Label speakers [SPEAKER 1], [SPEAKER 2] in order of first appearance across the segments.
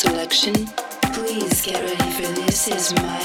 [SPEAKER 1] selection? Please get ready for This Is My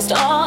[SPEAKER 2] honest. All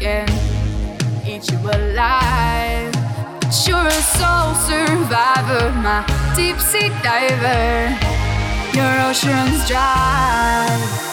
[SPEAKER 2] can eat you alive. But you're a soul survivor, my deep sea diver. Your oceans dry.